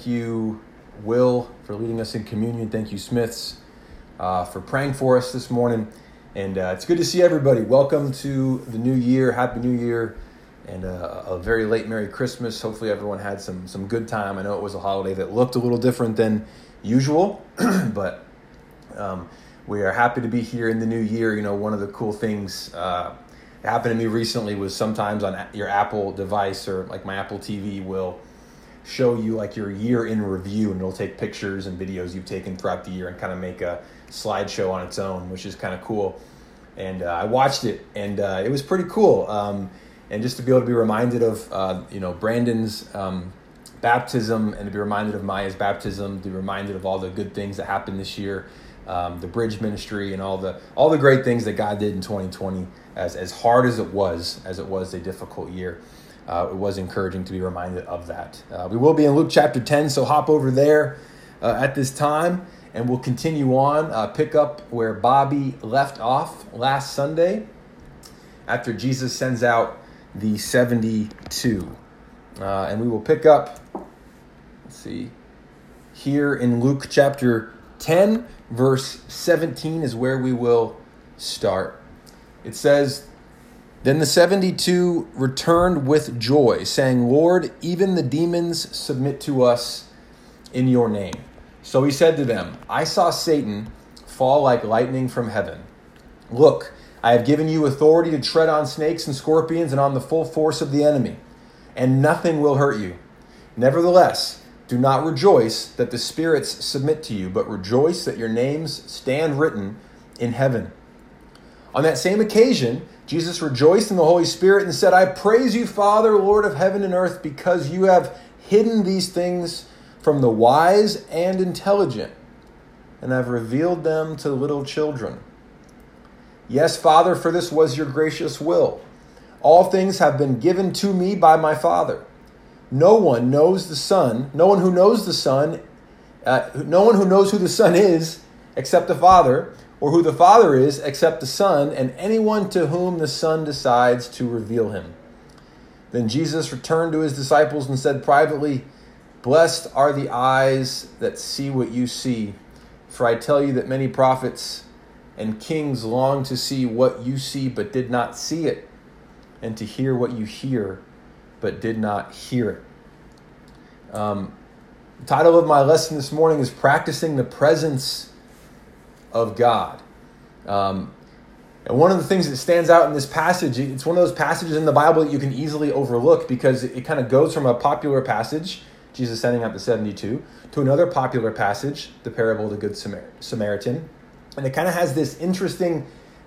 Thank you, Will, for leading us in communion. Thank you, Smiths, uh, for praying for us this morning. And uh, it's good to see everybody. Welcome to the new year. Happy New Year. And uh, a very late Merry Christmas. Hopefully, everyone had some, some good time. I know it was a holiday that looked a little different than usual, but um, we are happy to be here in the new year. You know, one of the cool things uh, happened to me recently was sometimes on your Apple device or like my Apple TV will show you like your year in review and it'll take pictures and videos you've taken throughout the year and kind of make a slideshow on its own, which is kind of cool. And uh, I watched it, and uh, it was pretty cool. Um, and just to be able to be reminded of, uh, you know, Brandon's um, baptism, and to be reminded of Maya's baptism, to be reminded of all the good things that happened this year, um, the bridge ministry, and all the all the great things that God did in 2020. As as hard as it was, as it was a difficult year. Uh, it was encouraging to be reminded of that. Uh, we will be in Luke chapter 10, so hop over there uh, at this time and we'll continue on, uh, pick up where Bobby left off last Sunday after Jesus sends out the 72. Uh, and we will pick up, let's see, here in Luke chapter 10, verse 17 is where we will start. It says, Then the 72 returned with joy, saying, Lord, even the demons submit to us in your name. So he said to them, I saw Satan fall like lightning from heaven. Look, I have given you authority to tread on snakes and scorpions and on the full force of the enemy, and nothing will hurt you. Nevertheless, do not rejoice that the spirits submit to you, but rejoice that your names stand written in heaven. On that same occasion, Jesus rejoiced in the Holy Spirit and said, I praise you, Father, Lord of heaven and earth, because you have hidden these things from the wise and intelligent, and have revealed them to little children. Yes, Father, for this was your gracious will. All things have been given to me by my Father. No one knows the Son, no one who knows the Son, uh, no one who knows who the Son is except the Father, or who the Father is except the Son, and anyone to whom the Son decides to reveal him. Then Jesus returned to his disciples and said privately, Blessed are the eyes that see what you see. For I tell you that many prophets and kings long to see what you see, but did not see it, and to hear what you hear, but did not hear it. Um, the title of my lesson this morning is Practicing the Presence of God. Um, and one of the things that stands out in this passage, it's one of those passages in the Bible that you can easily overlook because it, it kind of goes from a popular passage Jesus sending out the 72, to another popular passage, the parable of the Good Samaritan. And it kind of has this interesting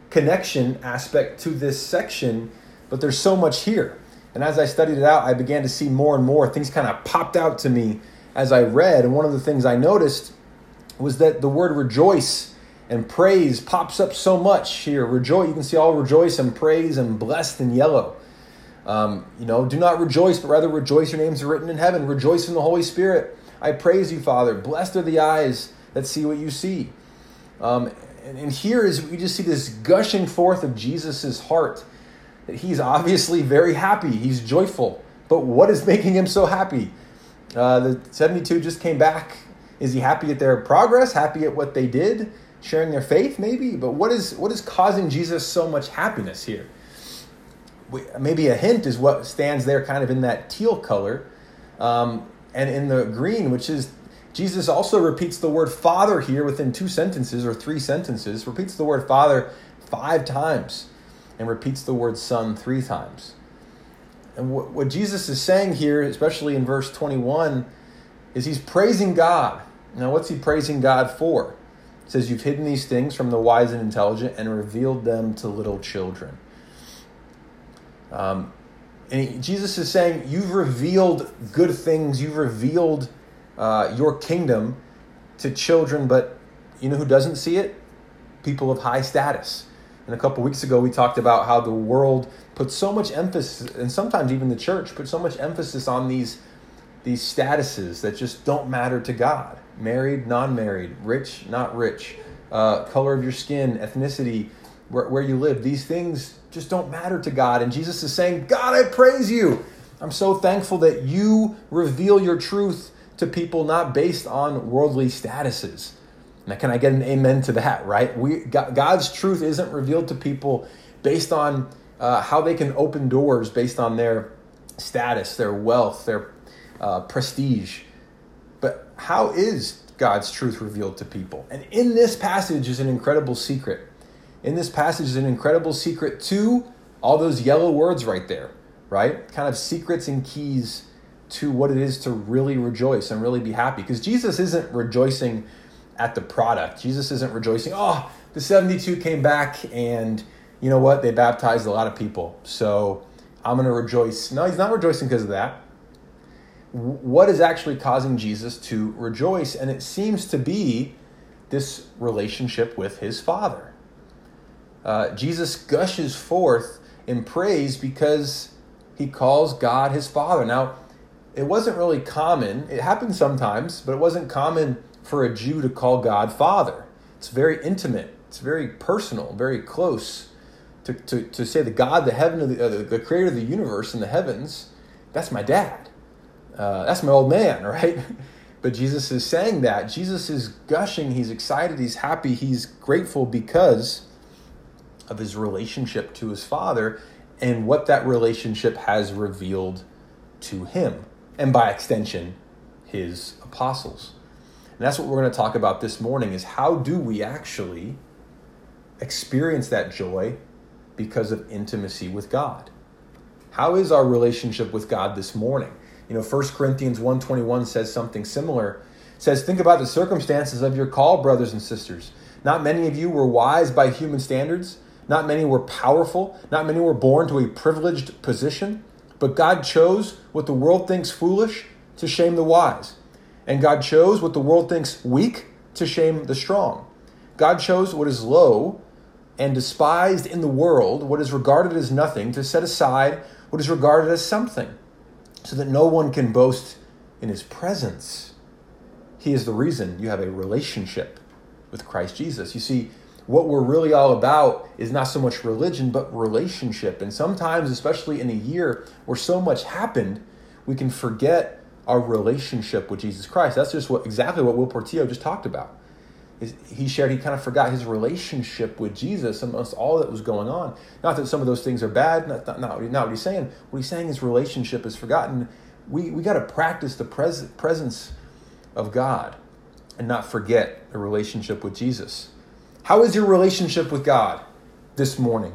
connection aspect to this section, but there's so much here. And as I studied it out, I began to see more and more things kind of popped out to me as I read. And one of the things I noticed was that the word rejoice and praise pops up so much here. Rejoice, you can see all rejoice and praise and blessed in yellow. Um, you know, do not rejoice, but rather rejoice. Your names are written in heaven. Rejoice in the Holy Spirit. I praise you, Father. Blessed are the eyes that see what you see. Um, and, and here is we just see this gushing forth of Jesus' heart. That he's obviously very happy. He's joyful. But what is making him so happy? Uh, the 72 just came back. Is he happy at their progress? Happy at what they did? Sharing their faith, maybe? But what is what is causing Jesus so much happiness here? maybe a hint is what stands there kind of in that teal color um, and in the green which is jesus also repeats the word father here within two sentences or three sentences repeats the word father five times and repeats the word son three times and what, what jesus is saying here especially in verse 21 is he's praising god now what's he praising god for it says you've hidden these things from the wise and intelligent and revealed them to little children um, and Jesus is saying, You've revealed good things, you've revealed uh, your kingdom to children, but you know who doesn't see it? People of high status. And a couple weeks ago, we talked about how the world puts so much emphasis, and sometimes even the church puts so much emphasis on these, these statuses that just don't matter to God married, non married, rich, not rich, uh, color of your skin, ethnicity, where, where you live. These things just don't matter to God. And Jesus is saying, God, I praise you. I'm so thankful that you reveal your truth to people not based on worldly statuses. Now, can I get an amen to that, right? We, God's truth isn't revealed to people based on uh, how they can open doors based on their status, their wealth, their uh, prestige. But how is God's truth revealed to people? And in this passage is an incredible secret. In this passage is an incredible secret to all those yellow words right there, right? Kind of secrets and keys to what it is to really rejoice and really be happy. Because Jesus isn't rejoicing at the product. Jesus isn't rejoicing, oh, the 72 came back and you know what? They baptized a lot of people. So I'm going to rejoice. No, he's not rejoicing because of that. What is actually causing Jesus to rejoice? And it seems to be this relationship with his Father. Uh, Jesus gushes forth in praise because he calls God his Father. Now, it wasn't really common. It happened sometimes, but it wasn't common for a Jew to call God Father. It's very intimate, it's very personal, very close. To, to, to say the God, the heaven, of the, uh, the creator of the universe and the heavens, that's my dad. Uh, that's my old man, right? But Jesus is saying that. Jesus is gushing. He's excited. He's happy. He's grateful because of his relationship to his father and what that relationship has revealed to him. And by extension, his apostles. And that's what we're going to talk about this morning is how do we actually experience that joy because of intimacy with God? How is our relationship with God this morning? You know, 1 Corinthians 1:21 says something similar. It says, "Think about the circumstances of your call, brothers and sisters. Not many of you were wise by human standards, not many were powerful, not many were born to a privileged position, but God chose what the world thinks foolish to shame the wise." And God chose what the world thinks weak to shame the strong. God chose what is low and despised in the world, what is regarded as nothing, to set aside what is regarded as something, so that no one can boast in his presence. He is the reason you have a relationship with Christ Jesus. You see, what we're really all about is not so much religion, but relationship. And sometimes, especially in a year where so much happened, we can forget our relationship with Jesus Christ. That's just what exactly what Will Portillo just talked about. He shared he kind of forgot his relationship with Jesus amongst all that was going on. Not that some of those things are bad, not, not, not, not what he's saying. What he's saying is relationship is forgotten. We, we got to practice the pres- presence of God and not forget the relationship with Jesus. How is your relationship with God this morning?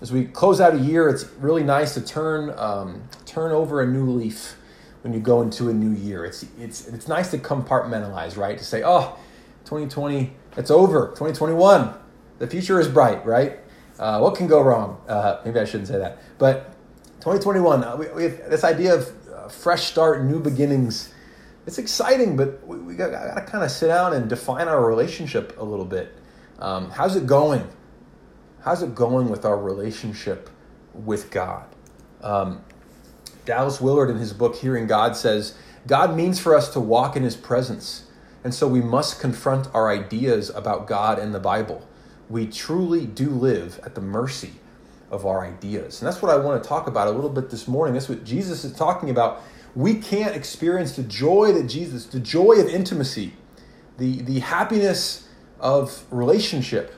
As we close out a year, it's really nice to turn, um, turn over a new leaf when you go into a new year. It's it's it's nice to compartmentalize, right? To say, oh, 2020, it's over. 2021, the future is bright, right? Uh, what can go wrong? Uh, maybe I shouldn't say that, but 2021, uh, we, we, have this idea of uh, fresh start, new beginnings. It's exciting, but we, we got, got to kind of sit down and define our relationship a little bit. Um, how's it going? How's it going with our relationship with God? Um, Dallas Willard, in his book Hearing God, says God means for us to walk in his presence. And so we must confront our ideas about God and the Bible. We truly do live at the mercy of our ideas. And that's what I want to talk about a little bit this morning. That's what Jesus is talking about. We can't experience the joy that Jesus, the joy of intimacy, the, the happiness of relationship,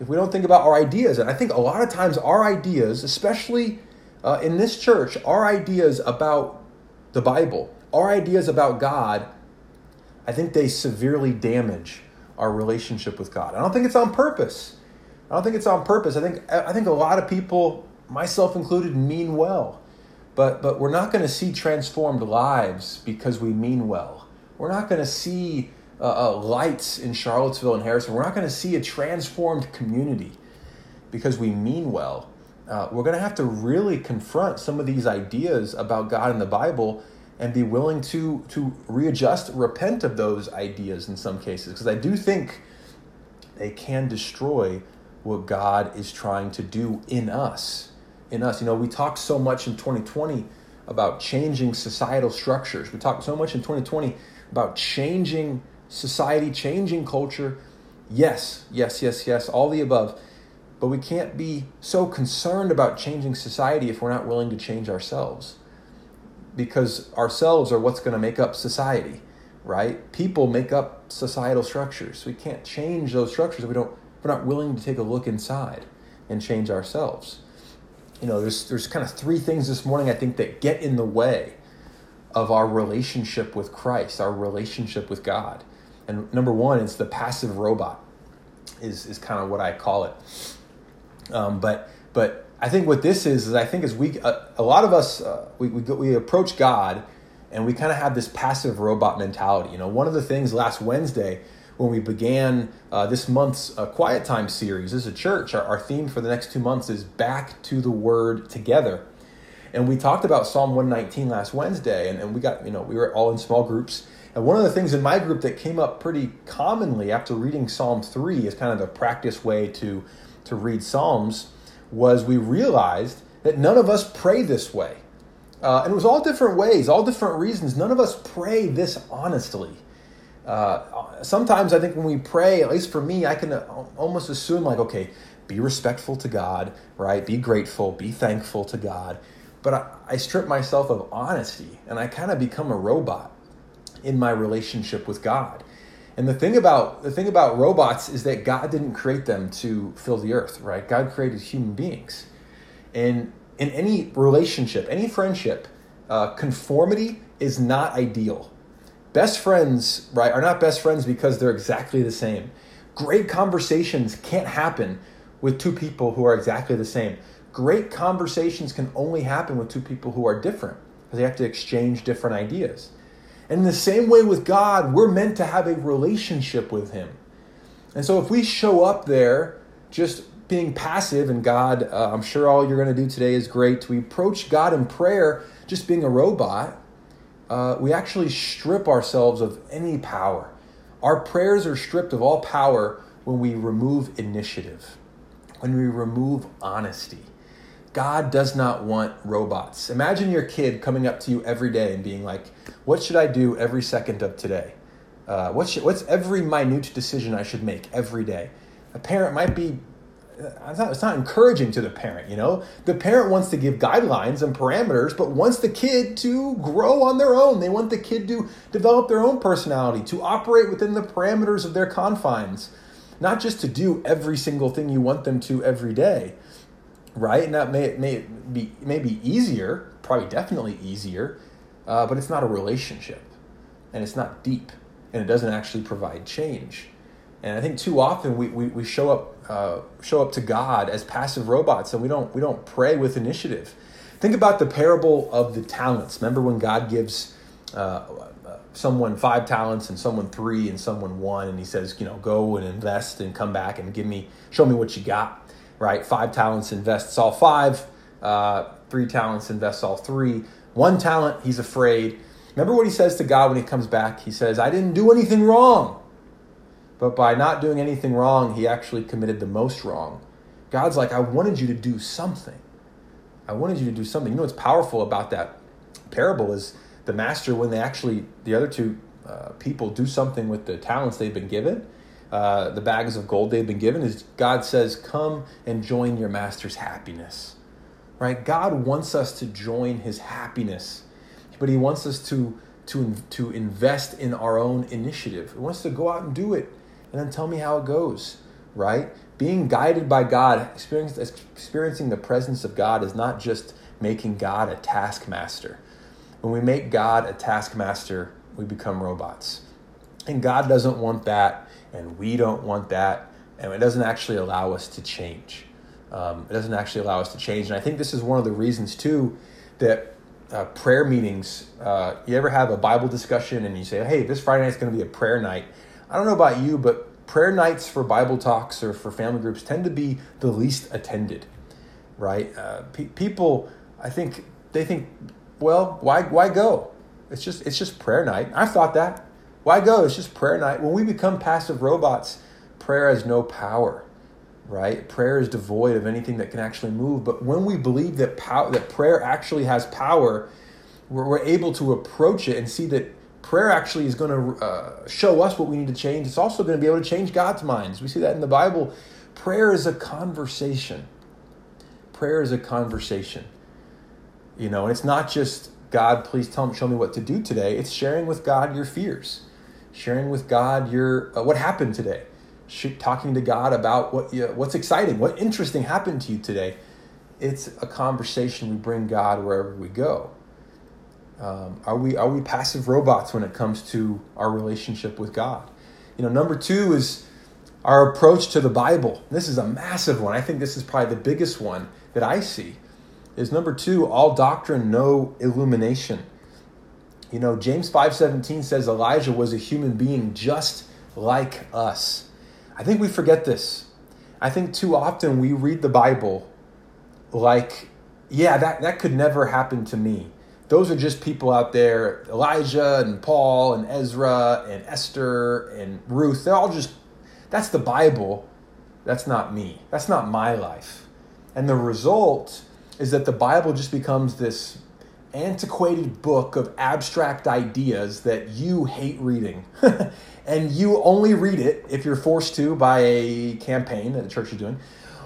if we don't think about our ideas. And I think a lot of times our ideas, especially uh, in this church, our ideas about the Bible, our ideas about God, I think they severely damage our relationship with God. I don't think it's on purpose. I don't think it's on purpose. I think I think a lot of people, myself included, mean well. But but we're not going to see transformed lives because we mean well. We're not going to see uh, uh, lights in Charlottesville and Harrison. We're not going to see a transformed community because we mean well uh, we're going to have to really confront some of these ideas about God in the Bible and be willing to to readjust, repent of those ideas in some cases, because I do think they can destroy what God is trying to do in us. In us, you know, we talked so much in 2020 about changing societal structures. We talked so much in 2020 about changing society, changing culture. Yes, yes, yes, yes, all the above. But we can't be so concerned about changing society if we're not willing to change ourselves. Because ourselves are what's going to make up society. right? People make up societal structures. We can't change those structures we don't, we're not willing to take a look inside and change ourselves. You know, there's, there's kind of three things this morning I think that get in the way of our relationship with Christ, our relationship with God. And number one is the passive robot, is, is kind of what I call it. Um, but, but I think what this is, is I think as we, uh, a lot of us, uh, we, we, we approach God and we kind of have this passive robot mentality. You know, one of the things last Wednesday when we began uh, this month's uh, Quiet Time series as a church, our, our theme for the next two months is back to the Word together. And we talked about Psalm 119 last Wednesday, and, and we got, you know, we were all in small groups. And one of the things in my group that came up pretty commonly after reading Psalm 3 is kind of the practice way to, to read Psalms was we realized that none of us pray this way. Uh, and it was all different ways, all different reasons. None of us pray this honestly. Uh, sometimes I think when we pray, at least for me, I can uh, almost assume, like, okay, be respectful to God, right? Be grateful, be thankful to God. But I, I strip myself of honesty and I kind of become a robot in my relationship with God. And the thing about the thing about robots is that God didn't create them to fill the earth, right? God created human beings. And in any relationship, any friendship, uh, conformity is not ideal. Best friends, right, are not best friends because they're exactly the same. Great conversations can't happen with two people who are exactly the same. Great conversations can only happen with two people who are different because they have to exchange different ideas. And in the same way with God, we're meant to have a relationship with Him. And so if we show up there just being passive and God, uh, I'm sure all you're going to do today is great. We approach God in prayer just being a robot. Uh, we actually strip ourselves of any power. Our prayers are stripped of all power when we remove initiative, when we remove honesty. God does not want robots. Imagine your kid coming up to you every day and being like, What should I do every second of today? Uh, what's, what's every minute decision I should make every day? A parent might be it's not, it's not encouraging to the parent, you know? The parent wants to give guidelines and parameters, but wants the kid to grow on their own. They want the kid to develop their own personality, to operate within the parameters of their confines, not just to do every single thing you want them to every day, right? And that may, may, be, may be easier, probably definitely easier, uh, but it's not a relationship, and it's not deep, and it doesn't actually provide change. And I think too often we, we, we show up uh, show up to God as passive robots and we don't we don't pray with initiative. Think about the parable of the talents. Remember when God gives uh, someone five talents and someone three and someone one, and He says, you know, go and invest and come back and give me, show me what you got. Right? Five talents invests all five. Uh, three talents invests all three. One talent, he's afraid. Remember what he says to God when he comes back? He says, I didn't do anything wrong. But by not doing anything wrong, he actually committed the most wrong. God's like, I wanted you to do something. I wanted you to do something. You know what's powerful about that parable is the master, when they actually, the other two uh, people do something with the talents they've been given, uh, the bags of gold they've been given, is God says, Come and join your master's happiness. Right? God wants us to join his happiness, but he wants us to, to, to invest in our own initiative. He wants to go out and do it and then tell me how it goes, right? Being guided by God, experiencing the presence of God is not just making God a taskmaster. When we make God a taskmaster, we become robots. And God doesn't want that, and we don't want that, and it doesn't actually allow us to change. Um, it doesn't actually allow us to change. And I think this is one of the reasons, too, that uh, prayer meetings, uh, you ever have a Bible discussion and you say, hey, this Friday night is going to be a prayer night I don't know about you, but prayer nights for Bible talks or for family groups tend to be the least attended, right? Uh, pe- people, I think they think, well, why why go? It's just it's just prayer night. I've thought that. Why go? It's just prayer night. When we become passive robots, prayer has no power, right? Prayer is devoid of anything that can actually move. But when we believe that power, that prayer actually has power, we're, we're able to approach it and see that prayer actually is going to uh, show us what we need to change. It's also going to be able to change God's minds. We see that in the Bible. Prayer is a conversation. Prayer is a conversation. You know, and it's not just God, please tell me, show me what to do today. It's sharing with God your fears. Sharing with God your uh, what happened today, talking to God about what you, what's exciting, what interesting happened to you today. It's a conversation we bring God wherever we go. Um, are we are we passive robots when it comes to our relationship with God? You know, number two is our approach to the Bible. This is a massive one. I think this is probably the biggest one that I see. Is number two, all doctrine, no illumination. You know, James 5:17 says Elijah was a human being just like us. I think we forget this. I think too often we read the Bible like, yeah, that, that could never happen to me. Those are just people out there, Elijah and Paul and Ezra and Esther and Ruth. They're all just, that's the Bible. That's not me. That's not my life. And the result is that the Bible just becomes this antiquated book of abstract ideas that you hate reading. and you only read it if you're forced to by a campaign that the church is doing,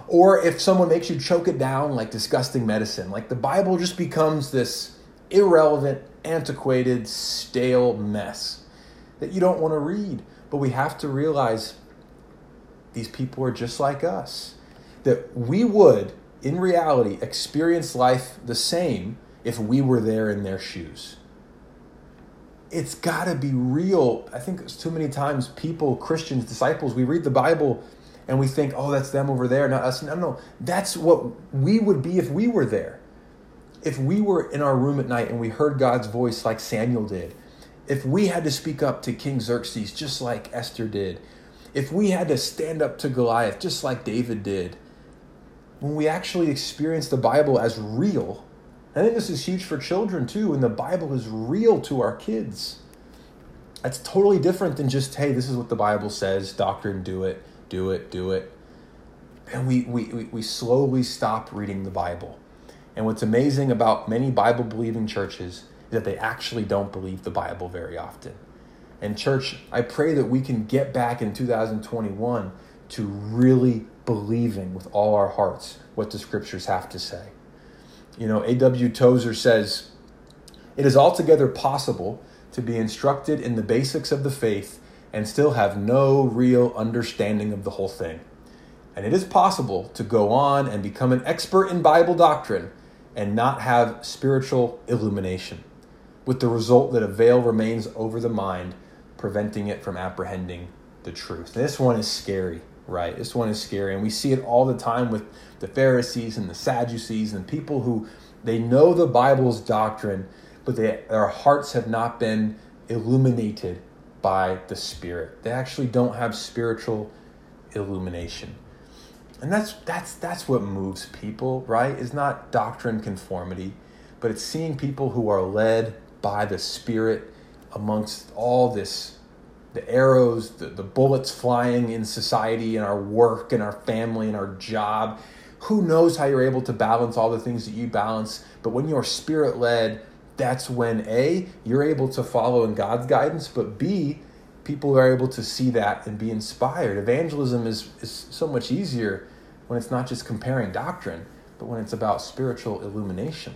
or if someone makes you choke it down like disgusting medicine. Like the Bible just becomes this irrelevant, antiquated, stale mess that you don't want to read. But we have to realize these people are just like us. That we would, in reality, experience life the same if we were there in their shoes. It's got to be real. I think it's too many times people, Christians, disciples, we read the Bible and we think, oh, that's them over there, not us. No, no, that's what we would be if we were there. If we were in our room at night and we heard God's voice like Samuel did, if we had to speak up to King Xerxes just like Esther did, if we had to stand up to Goliath just like David did, when we actually experience the Bible as real, I think this is huge for children too, and the Bible is real to our kids. That's totally different than just, hey, this is what the Bible says, doctrine, do it, do it, do it. And we, we, we slowly stop reading the Bible. And what's amazing about many Bible believing churches is that they actually don't believe the Bible very often. And, church, I pray that we can get back in 2021 to really believing with all our hearts what the scriptures have to say. You know, A.W. Tozer says, It is altogether possible to be instructed in the basics of the faith and still have no real understanding of the whole thing. And it is possible to go on and become an expert in Bible doctrine and not have spiritual illumination, with the result that a veil remains over the mind, preventing it from apprehending the truth. This one is scary, right? This one is scary. And we see it all the time with the Pharisees and the Sadducees and people who they know the Bible's doctrine, but they, their hearts have not been illuminated by the Spirit. They actually don't have spiritual illumination. And that's that's that's what moves people, right? Is not doctrine conformity, but it's seeing people who are led by the Spirit amongst all this the arrows, the, the bullets flying in society and our work and our family and our job who knows how you're able to balance all the things that you balance, but when you're spirit led, that's when A, you're able to follow in God's guidance, but B, people are able to see that and be inspired. Evangelism is, is so much easier when it's not just comparing doctrine, but when it's about spiritual illumination.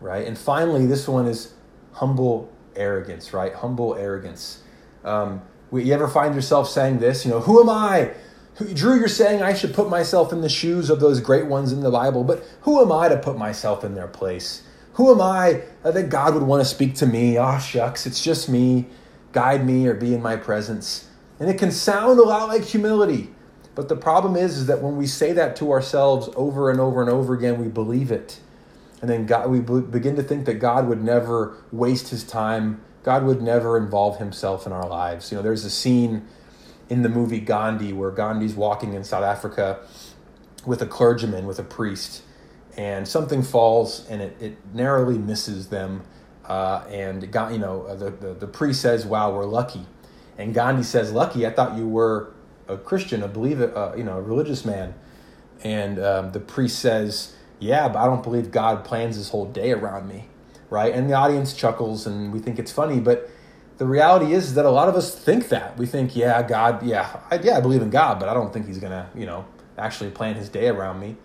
Right? And finally, this one is humble arrogance, right? Humble arrogance. Um, you ever find yourself saying this, you know, who am I Drew, you're saying I should put myself in the shoes of those great ones in the Bible, but who am I to put myself in their place? Who am I that God would want to speak to me? Ah, oh, shucks, it's just me. Guide me or be in my presence. And it can sound a lot like humility. But the problem is, is that when we say that to ourselves over and over and over again, we believe it. And then God, we begin to think that God would never waste his time. God would never involve himself in our lives. You know, there's a scene in the movie Gandhi, where Gandhi's walking in South Africa with a clergyman, with a priest, and something falls and it, it narrowly misses them. Uh, and you know uh, the, the, the priest says, "Wow, we're lucky," and Gandhi says, "Lucky? I thought you were a Christian, a believer, uh, you know, a religious man." And um, the priest says, "Yeah, but I don't believe God plans His whole day around me." Right? And the audience chuckles, and we think it's funny, but the reality is that a lot of us think that we think, yeah, God, yeah, I, yeah, I believe in God, but I don't think He's gonna, you know, actually plan His day around me.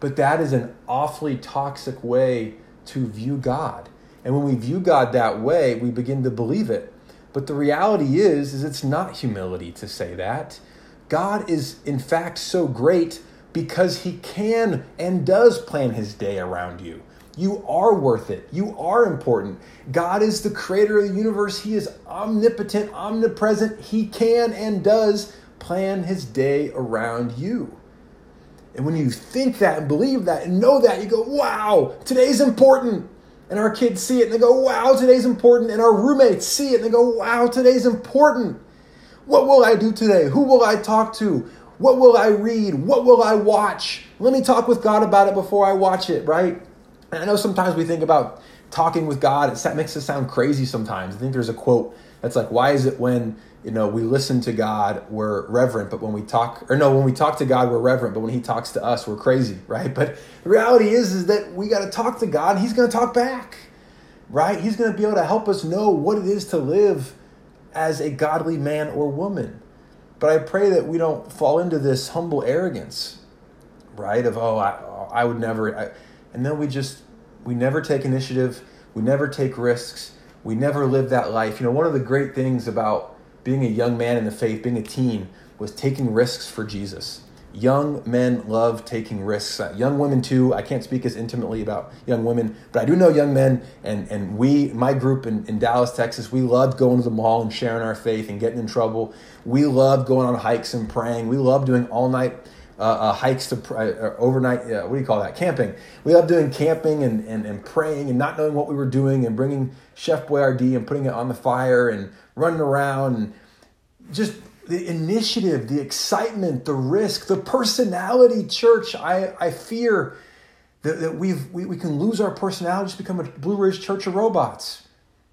But that is an awfully toxic way to view God. And when we view God that way, we begin to believe it. But the reality is, is it's not humility to say that. God is in fact so great because he can and does plan his day around you. You are worth it. You are important. God is the creator of the universe. He is omnipotent, omnipresent. He can and does plan his day around you. And when you think that and believe that and know that, you go, wow, today's important. And our kids see it and they go, wow, today's important. And our roommates see it and they go, wow, today's important. What will I do today? Who will I talk to? What will I read? What will I watch? Let me talk with God about it before I watch it, right? And I know sometimes we think about talking with God, it makes us sound crazy sometimes. I think there's a quote that's like, why is it when you know we listen to God we're reverent, but when we talk or no, when we talk to God we're reverent, but when He talks to us we're crazy, right? But the reality is is that we got to talk to God, and He's going to talk back, right? He's going to be able to help us know what it is to live as a godly man or woman. But I pray that we don't fall into this humble arrogance, right? Of oh, I, oh, I would never. I, and then we just we never take initiative we never take risks we never live that life. You know one of the great things about being a young man in the faith being a teen was taking risks for jesus. Young men love taking risks. Uh, young women too i can't speak as intimately about young women but i do know young men and, and we my group in, in dallas texas we loved going to the mall and sharing our faith and getting in trouble. We loved going on hikes and praying. We loved doing all night uh, uh, hikes to uh, overnight, what do you call that? Camping. We love doing camping and, and, and praying and not knowing what we were doing and bringing Chef Boyardee and putting it on the fire and running around and just the initiative, the excitement, the risk, the personality, church. I, I fear that, that we've, we, we can lose our personality, just become a Blue Ridge Church of Robots.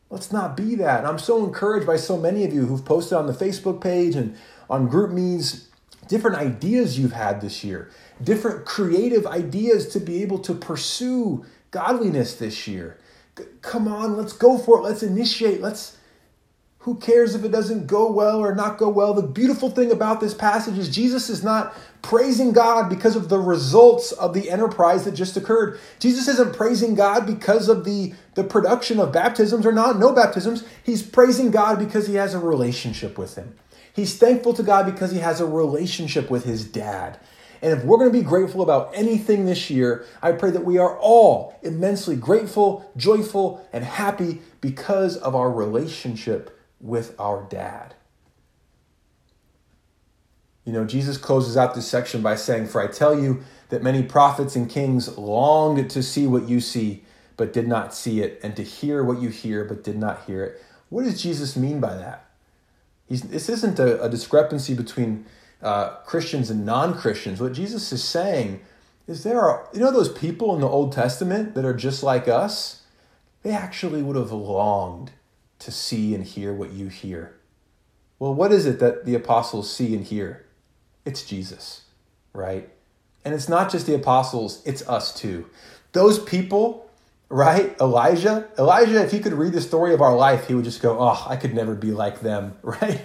Let's not be that. I'm so encouraged by so many of you who've posted on the Facebook page and on GroupMe's different ideas you've had this year, different creative ideas to be able to pursue godliness this year. C- come on, let's go for it. Let's initiate. Let's who cares if it doesn't go well or not go well? The beautiful thing about this passage is Jesus is not praising God because of the results of the enterprise that just occurred. Jesus isn't praising God because of the, the production of baptisms or not no baptisms. He's praising God because he has a relationship with him. He's thankful to God because he has a relationship with his dad. And if we're going to be grateful about anything this year, I pray that we are all immensely grateful, joyful, and happy because of our relationship with our dad. You know, Jesus closes out this section by saying, For I tell you that many prophets and kings longed to see what you see, but did not see it, and to hear what you hear, but did not hear it. What does Jesus mean by that? He's, this isn't a, a discrepancy between uh, Christians and non Christians. What Jesus is saying is there are, you know, those people in the Old Testament that are just like us? They actually would have longed to see and hear what you hear. Well, what is it that the apostles see and hear? It's Jesus, right? And it's not just the apostles, it's us too. Those people right? Elijah, Elijah, if he could read the story of our life, he would just go, "Oh, I could never be like them," right?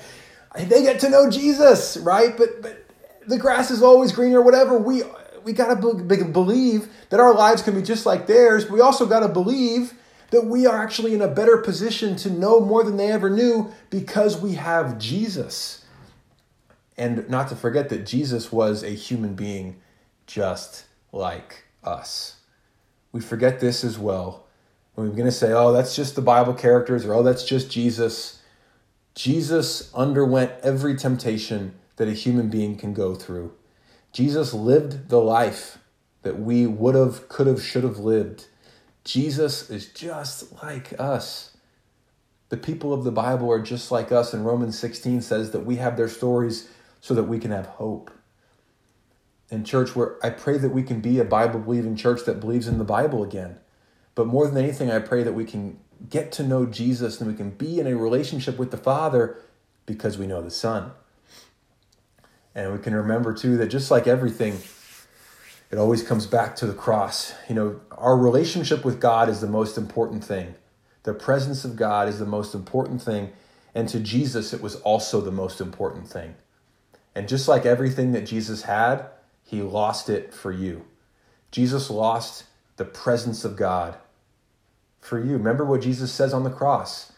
They get to know Jesus, right? But but the grass is always greener, whatever. We we got to be, believe that our lives can be just like theirs. But we also got to believe that we are actually in a better position to know more than they ever knew because we have Jesus. And not to forget that Jesus was a human being just like us we forget this as well. When we're going to say, oh, that's just the Bible characters, or oh, that's just Jesus. Jesus underwent every temptation that a human being can go through. Jesus lived the life that we would have, could have, should have lived. Jesus is just like us. The people of the Bible are just like us, and Romans 16 says that we have their stories so that we can have hope in church where I pray that we can be a Bible believing church that believes in the Bible again. But more than anything, I pray that we can get to know Jesus and we can be in a relationship with the Father because we know the Son. And we can remember too that just like everything, it always comes back to the cross. You know, our relationship with God is the most important thing. The presence of God is the most important thing. And to Jesus, it was also the most important thing. And just like everything that Jesus had, he lost it for you. Jesus lost the presence of God for you. Remember what Jesus says on the cross.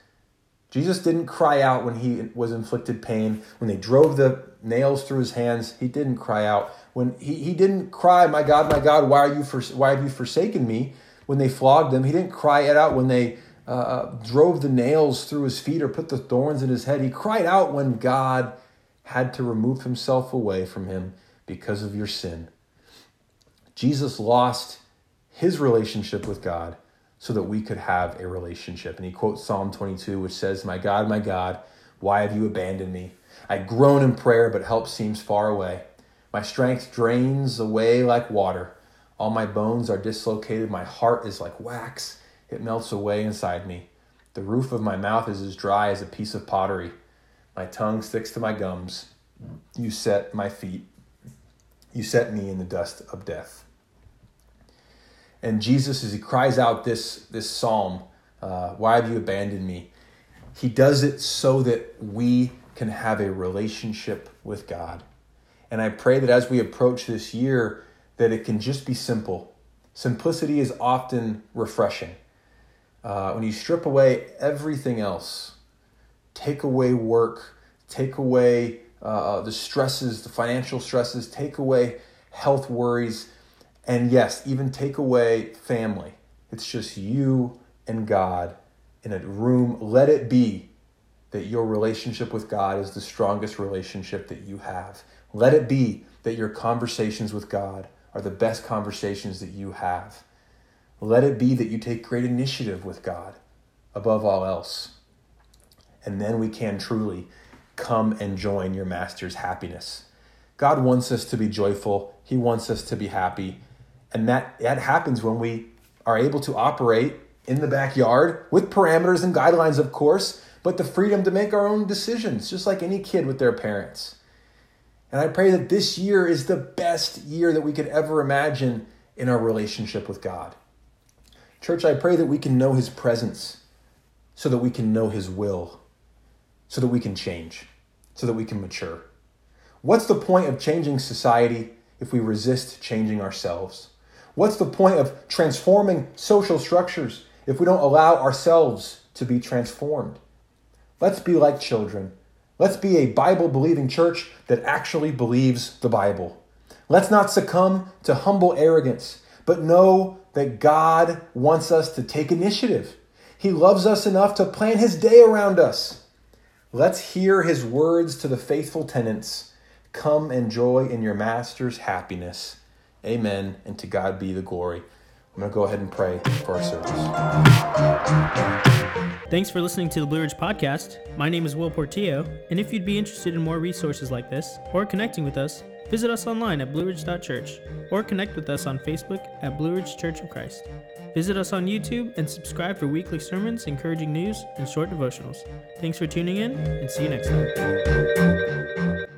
Jesus didn't cry out when he was inflicted pain. When they drove the nails through his hands, he didn't cry out. When he, he didn't cry, My God, my God, why, are you for, why have you forsaken me? When they flogged him, he didn't cry it out when they uh, uh, drove the nails through his feet or put the thorns in his head. He cried out when God had to remove himself away from him because of your sin. Jesus lost his relationship with God so that we could have a relationship. And he quotes Psalm 22, which says, My God, my God, why have you abandoned me? I groan in prayer, but help seems far away. My strength drains away like water. All my bones are dislocated. My heart is like wax, it melts away inside me. The roof of my mouth is as dry as a piece of pottery. My tongue sticks to my gums. You set my feet. You set me in the dust of death. And Jesus, as he cries out this, this psalm, uh, Why have you abandoned me? He does it so that we can have a relationship with God. And I pray that as we approach this year, that it can just be simple. Simplicity is often refreshing. Uh, when you strip away everything else, take away work, take away uh, the stresses, the financial stresses, take away health worries, and yes, even take away family. It's just you and God in a room. Let it be that your relationship with God is the strongest relationship that you have. Let it be that your conversations with God are the best conversations that you have. Let it be that you take great initiative with God above all else. And then we can truly come and join your master's happiness. God wants us to be joyful, He wants us to be happy. And that, that happens when we are able to operate in the backyard with parameters and guidelines, of course, but the freedom to make our own decisions, just like any kid with their parents. And I pray that this year is the best year that we could ever imagine in our relationship with God. Church, I pray that we can know His presence so that we can know His will, so that we can change, so that we can mature. What's the point of changing society if we resist changing ourselves? What's the point of transforming social structures if we don't allow ourselves to be transformed? Let's be like children. Let's be a Bible believing church that actually believes the Bible. Let's not succumb to humble arrogance, but know that God wants us to take initiative. He loves us enough to plan his day around us. Let's hear his words to the faithful tenants Come and joy in your master's happiness. Amen. And to God be the glory. I'm going to go ahead and pray for our service. Thanks for listening to the Blue Ridge Podcast. My name is Will Portillo, and if you'd be interested in more resources like this or connecting with us, visit us online at blueridge.church or connect with us on Facebook at Blue Ridge Church of Christ. Visit us on YouTube and subscribe for weekly sermons, encouraging news, and short devotionals. Thanks for tuning in, and see you next time.